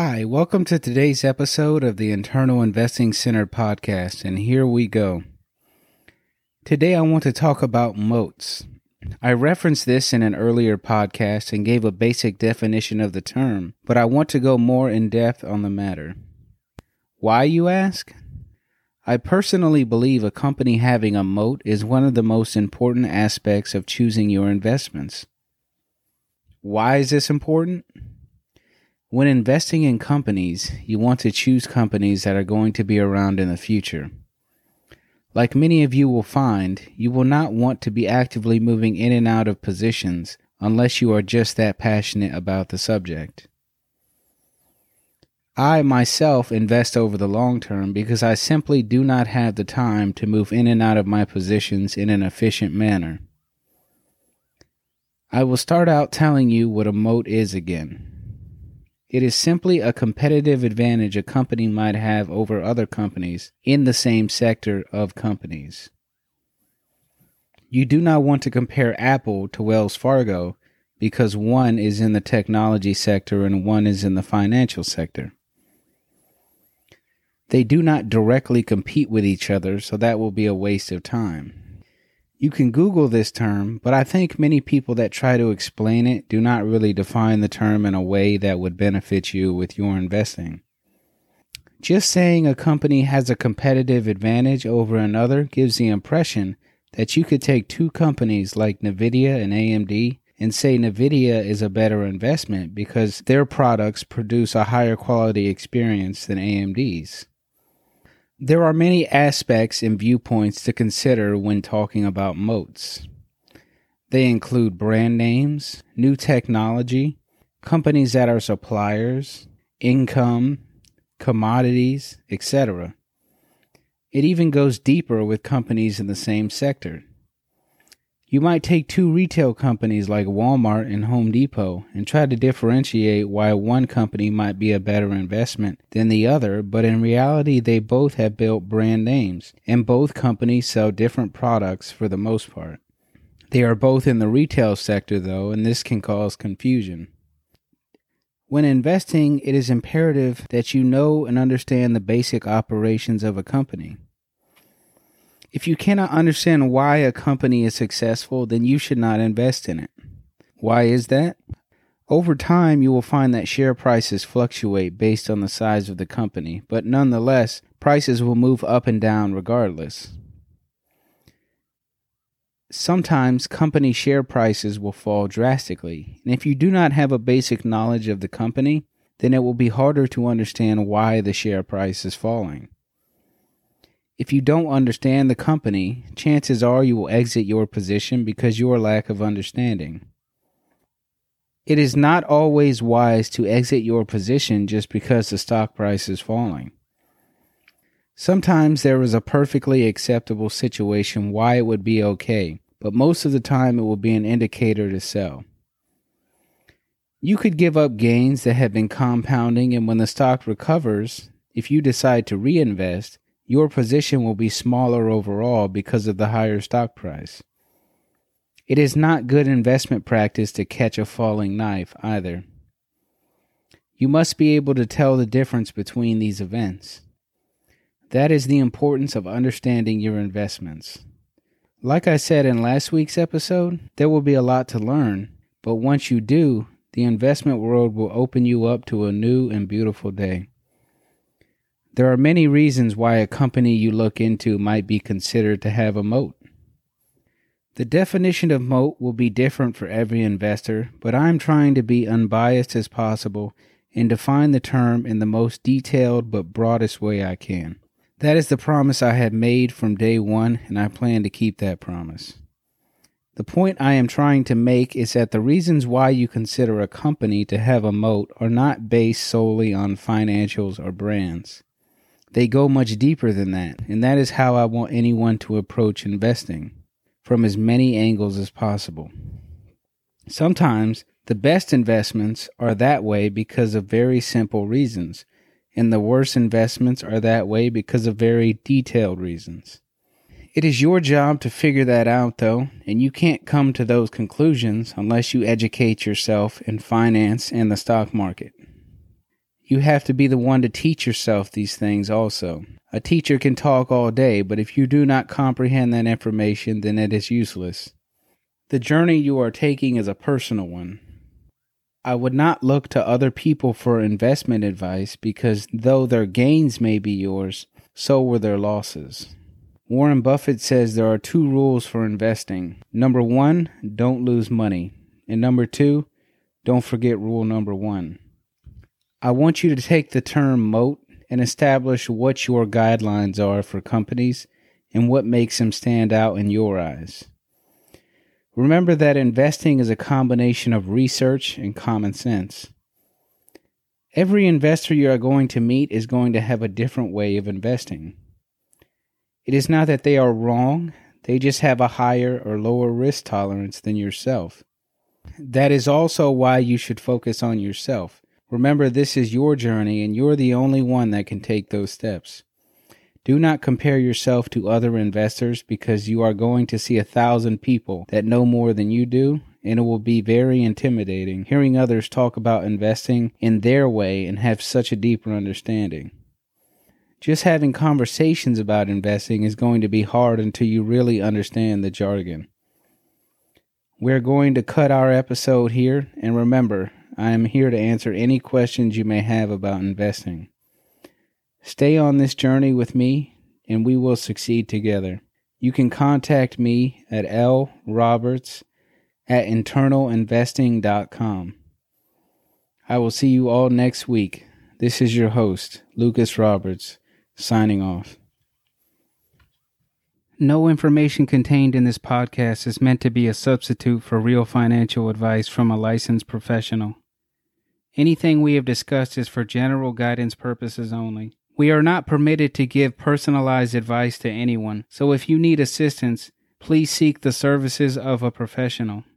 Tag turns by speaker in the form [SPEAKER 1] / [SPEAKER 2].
[SPEAKER 1] Hi, welcome to today's episode of the Internal Investing Center podcast, and here we go. Today I want to talk about moats. I referenced this in an earlier podcast and gave a basic definition of the term, but I want to go more in depth on the matter. Why, you ask? I personally believe a company having a moat is one of the most important aspects of choosing your investments. Why is this important? When investing in companies, you want to choose companies that are going to be around in the future. Like many of you will find, you will not want to be actively moving in and out of positions unless you are just that passionate about the subject. I myself invest over the long term because I simply do not have the time to move in and out of my positions in an efficient manner. I will start out telling you what a moat is again. It is simply a competitive advantage a company might have over other companies in the same sector of companies. You do not want to compare Apple to Wells Fargo because one is in the technology sector and one is in the financial sector. They do not directly compete with each other, so that will be a waste of time. You can Google this term, but I think many people that try to explain it do not really define the term in a way that would benefit you with your investing. Just saying a company has a competitive advantage over another gives the impression that you could take two companies like Nvidia and AMD and say Nvidia is a better investment because their products produce a higher quality experience than AMD's. There are many aspects and viewpoints to consider when talking about moats. They include brand names, new technology, companies that are suppliers, income, commodities, etc. It even goes deeper with companies in the same sector. You might take two retail companies like Walmart and Home Depot and try to differentiate why one company might be a better investment than the other, but in reality, they both have built brand names, and both companies sell different products for the most part. They are both in the retail sector, though, and this can cause confusion. When investing, it is imperative that you know and understand the basic operations of a company. If you cannot understand why a company is successful, then you should not invest in it. Why is that? Over time, you will find that share prices fluctuate based on the size of the company, but nonetheless, prices will move up and down regardless. Sometimes company share prices will fall drastically, and if you do not have a basic knowledge of the company, then it will be harder to understand why the share price is falling. If you don't understand the company, chances are you will exit your position because your lack of understanding. It is not always wise to exit your position just because the stock price is falling. Sometimes there is a perfectly acceptable situation why it would be okay, but most of the time it will be an indicator to sell. You could give up gains that have been compounding, and when the stock recovers, if you decide to reinvest, your position will be smaller overall because of the higher stock price. It is not good investment practice to catch a falling knife either. You must be able to tell the difference between these events. That is the importance of understanding your investments. Like I said in last week's episode, there will be a lot to learn, but once you do, the investment world will open you up to a new and beautiful day. There are many reasons why a company you look into might be considered to have a moat. The definition of moat will be different for every investor, but I'm trying to be unbiased as possible and define the term in the most detailed but broadest way I can. That is the promise I have made from day one, and I plan to keep that promise. The point I am trying to make is that the reasons why you consider a company to have a moat are not based solely on financials or brands. They go much deeper than that, and that is how I want anyone to approach investing from as many angles as possible. Sometimes the best investments are that way because of very simple reasons, and the worst investments are that way because of very detailed reasons. It is your job to figure that out, though, and you can't come to those conclusions unless you educate yourself in finance and the stock market. You have to be the one to teach yourself these things also. A teacher can talk all day, but if you do not comprehend that information, then it is useless. The journey you are taking is a personal one. I would not look to other people for investment advice because though their gains may be yours, so were their losses. Warren Buffett says there are two rules for investing. Number one, don't lose money. And number two, don't forget rule number one. I want you to take the term moat and establish what your guidelines are for companies and what makes them stand out in your eyes. Remember that investing is a combination of research and common sense. Every investor you are going to meet is going to have a different way of investing. It is not that they are wrong, they just have a higher or lower risk tolerance than yourself. That is also why you should focus on yourself. Remember, this is your journey, and you're the only one that can take those steps. Do not compare yourself to other investors because you are going to see a thousand people that know more than you do, and it will be very intimidating hearing others talk about investing in their way and have such a deeper understanding. Just having conversations about investing is going to be hard until you really understand the jargon. We're going to cut our episode here, and remember, I am here to answer any questions you may have about investing. Stay on this journey with me, and we will succeed together. You can contact me at lroberts at internalinvesting.com. I will see you all next week. This is your host, Lucas Roberts, signing off. No information contained in this podcast is meant to be a substitute for real financial advice from a licensed professional. Anything we have discussed is for general guidance purposes only. We are not permitted to give personalized advice to anyone, so if you need assistance, please seek the services of a professional.